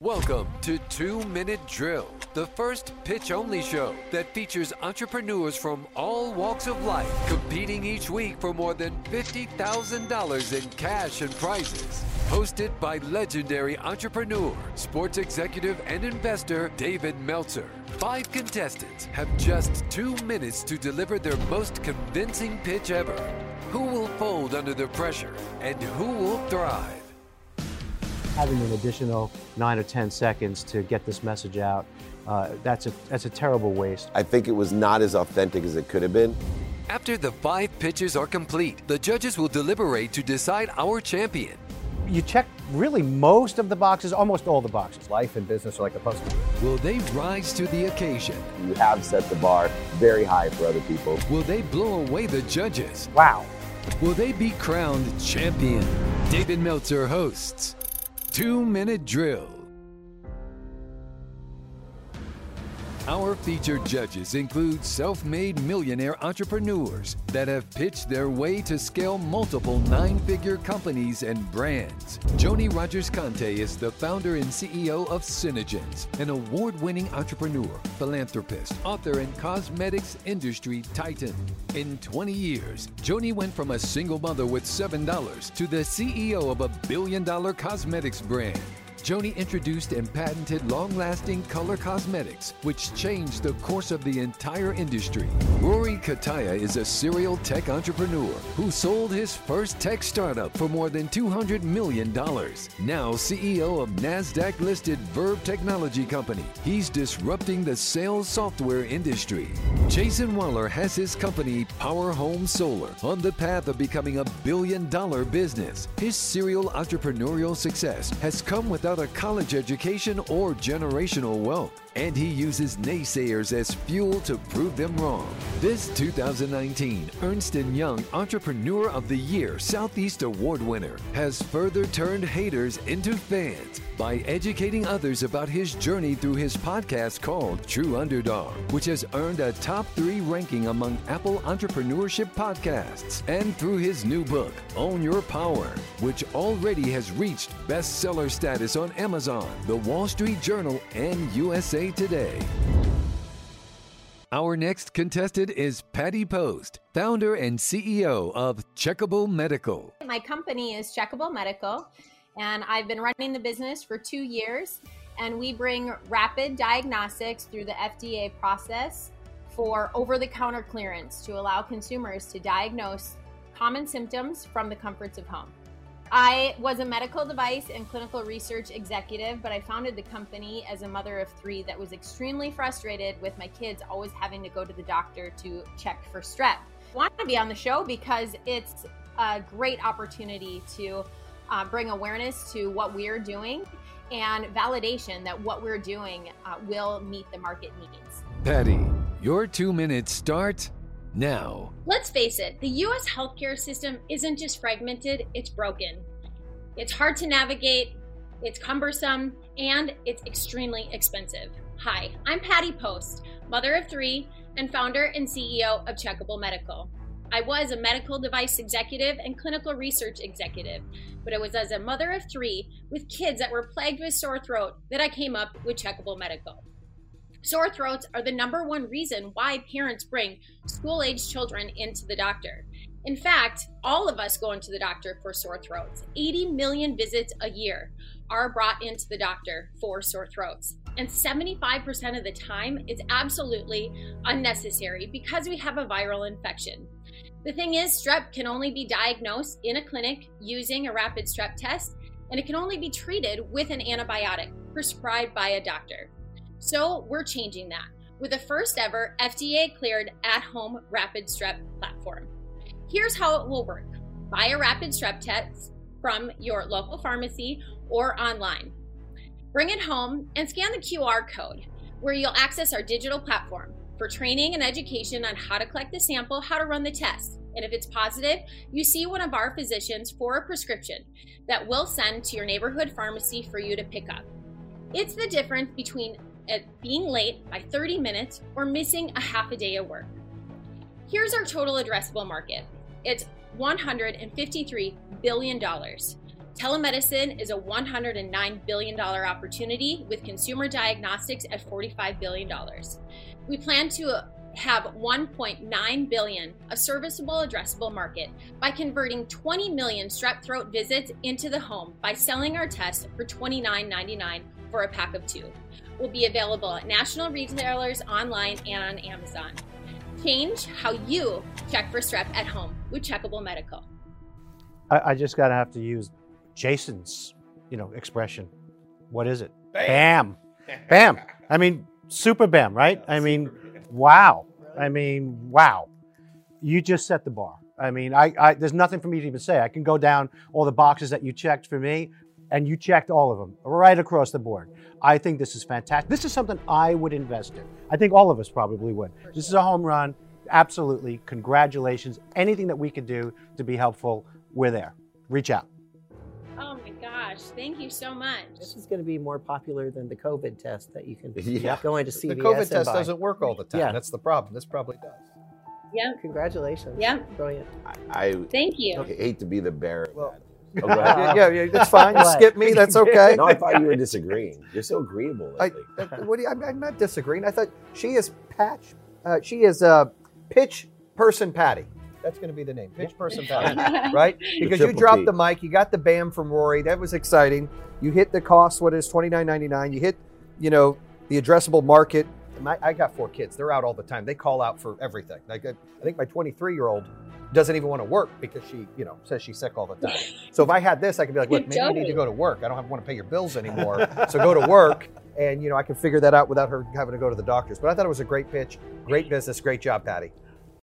Welcome to Two Minute Drill, the first pitch only show that features entrepreneurs from all walks of life competing each week for more than $50,000 in cash and prizes. Hosted by legendary entrepreneur, sports executive, and investor David Meltzer. Five contestants have just two minutes to deliver their most convincing pitch ever. Who will fold under the pressure and who will thrive? Having an additional nine or 10 seconds to get this message out, uh, that's, a, that's a terrible waste. I think it was not as authentic as it could have been. After the five pitches are complete, the judges will deliberate to decide our champion. You check really most of the boxes, almost all the boxes. Life and business are like a puzzle. Will they rise to the occasion? You have set the bar very high for other people. Will they blow away the judges? Wow. Will they be crowned champion? David Meltzer hosts Two Minute Drill. Our featured judges include self made millionaire entrepreneurs that have pitched their way to scale multiple nine figure companies and brands. Joni Rogers Kante is the founder and CEO of SeneGence, an award winning entrepreneur, philanthropist, author, and cosmetics industry titan. In 20 years, Joni went from a single mother with $7 to the CEO of a billion dollar cosmetics brand. Joni introduced and patented long lasting color cosmetics, which changed the course of the entire industry. Rory Cutaia is a serial tech entrepreneur who sold his first tech startup for more than $200 million. Now CEO of NASDAQ listed Verb Technology Company, he's disrupting the sales software industry. Jayson Waller has his company, Power Home Solar, on the path of becoming a billion dollar business. His serial entrepreneurial success has come without a college education or generational wealth, and he uses naysayers as fuel to prove them wrong. This 2019 Ernst & Young Entrepreneur of the Year Southeast Award winner has further turned haters into fans by educating others about his journey through his podcast called True Underdog, which has earned a top three ranking among Apple entrepreneurship podcasts, and through his new book, Own Your Power, which already has reached bestseller status on Amazon, The Wall Street Journal, and USA Today. Our next contestant is Patty Post, founder and CEO of Checkable Medical. My company is Checkable Medical, and I've been running the business for two years. And we bring rapid diagnostics through the FDA process for over the counter clearance to allow consumers to diagnose common symptoms from the comforts of home. I was a medical device and clinical research executive, but I founded the company as a mother of three that was extremely frustrated with my kids always having to go to the doctor to check for strep. I want to be on the show because it's a great opportunity to uh, bring awareness to what we're doing and validation that what we're doing uh, will meet the market needs. Patty, your two minutes start now. Let's face it, the US healthcare system isn't just fragmented, it's broken. It's hard to navigate, it's cumbersome, and it's extremely expensive. Hi, I'm Patty Post, mother of three and founder and CEO of Checkable Medical. I was a medical device executive and clinical research executive, but it was as a mother of three with kids that were plagued with sore throat that I came up with Checkable Medical. Sore throats are the number one reason why parents bring school age children into the doctor. In fact, all of us go into the doctor for sore throats. 80 million visits a year are brought into the doctor for sore throats. And 75% of the time, it's absolutely unnecessary because we have a viral infection. The thing is, strep can only be diagnosed in a clinic using a rapid strep test, and it can only be treated with an antibiotic prescribed by a doctor. So we're changing that with the first ever FDA cleared at home rapid strep platform. Here's how it will work buy a rapid strep test from your local pharmacy or online. Bring it home and scan the QR code where you'll access our digital platform for training and education on how to collect the sample, how to run the test. And if it's positive, you see one of our physicians for a prescription that we'll send to your neighborhood pharmacy for you to pick up. It's the difference between at being late by 30 minutes or missing a half a day of work. Here's our total addressable market it's $153 billion. Telemedicine is a $109 billion opportunity with consumer diagnostics at $45 billion. We plan to have 1.9 billion, a serviceable addressable market, by converting 20 million strep throat visits into the home by selling our tests for $29.99 for a pack of two. Will be available at national retailers, online, and on Amazon. Change how you check for strep at home with Checkable Medical. I, I just gotta have to use Jayson's, you know, expression. What is it? Bam. Bam. I mean, super bam, right? I mean, wow. I mean, wow. You just set the bar. I mean, I, I there's nothing for me to even say. I can go down all the boxes that you checked for me, and you checked all of them right across the board. I think this is fantastic. This is something I would invest in. I think all of us probably would. This is a home run. Absolutely. Congratulations. Anything that we could do to be helpful, we're there. Reach out. Oh my gosh, thank you so much. This is going to be more popular than the COVID test that you can Yeah. go into CVS The COVID and test buy. doesn't work all the time. Yeah. That's the problem. This probably does. Yeah, Congratulations. Yeah. Brilliant. I thank you. hate to be the bearer. Well- that. Oh, yeah, yeah, yeah, that's fine. You skip me. That's okay. no, I thought you were disagreeing. You're so agreeable I, lately. uh, what do you, I'm, I'm not disagreeing. I thought she is Patch. Uh, she is uh, Pitch Person Patty. That's going to be the name. Pitch Person Patty. Right? Because you dropped P. the mic, you got the bam from Rory. That was exciting. You hit the cost. What is twenty nine ninety nine? You hit, you know, the addressable market. My, I got four kids. They're out all the time. They call out for everything. Like I I think my 23 year old doesn't even want to work because she, you know, says she's sick all the time. So if I had this, I could be like, look, maybe you need to go to work. I don't have, want to pay your bills anymore. so go to work, and you know, I can figure that out without her having to go to the doctors. But I thought it was a great pitch, great business, great job, Patty.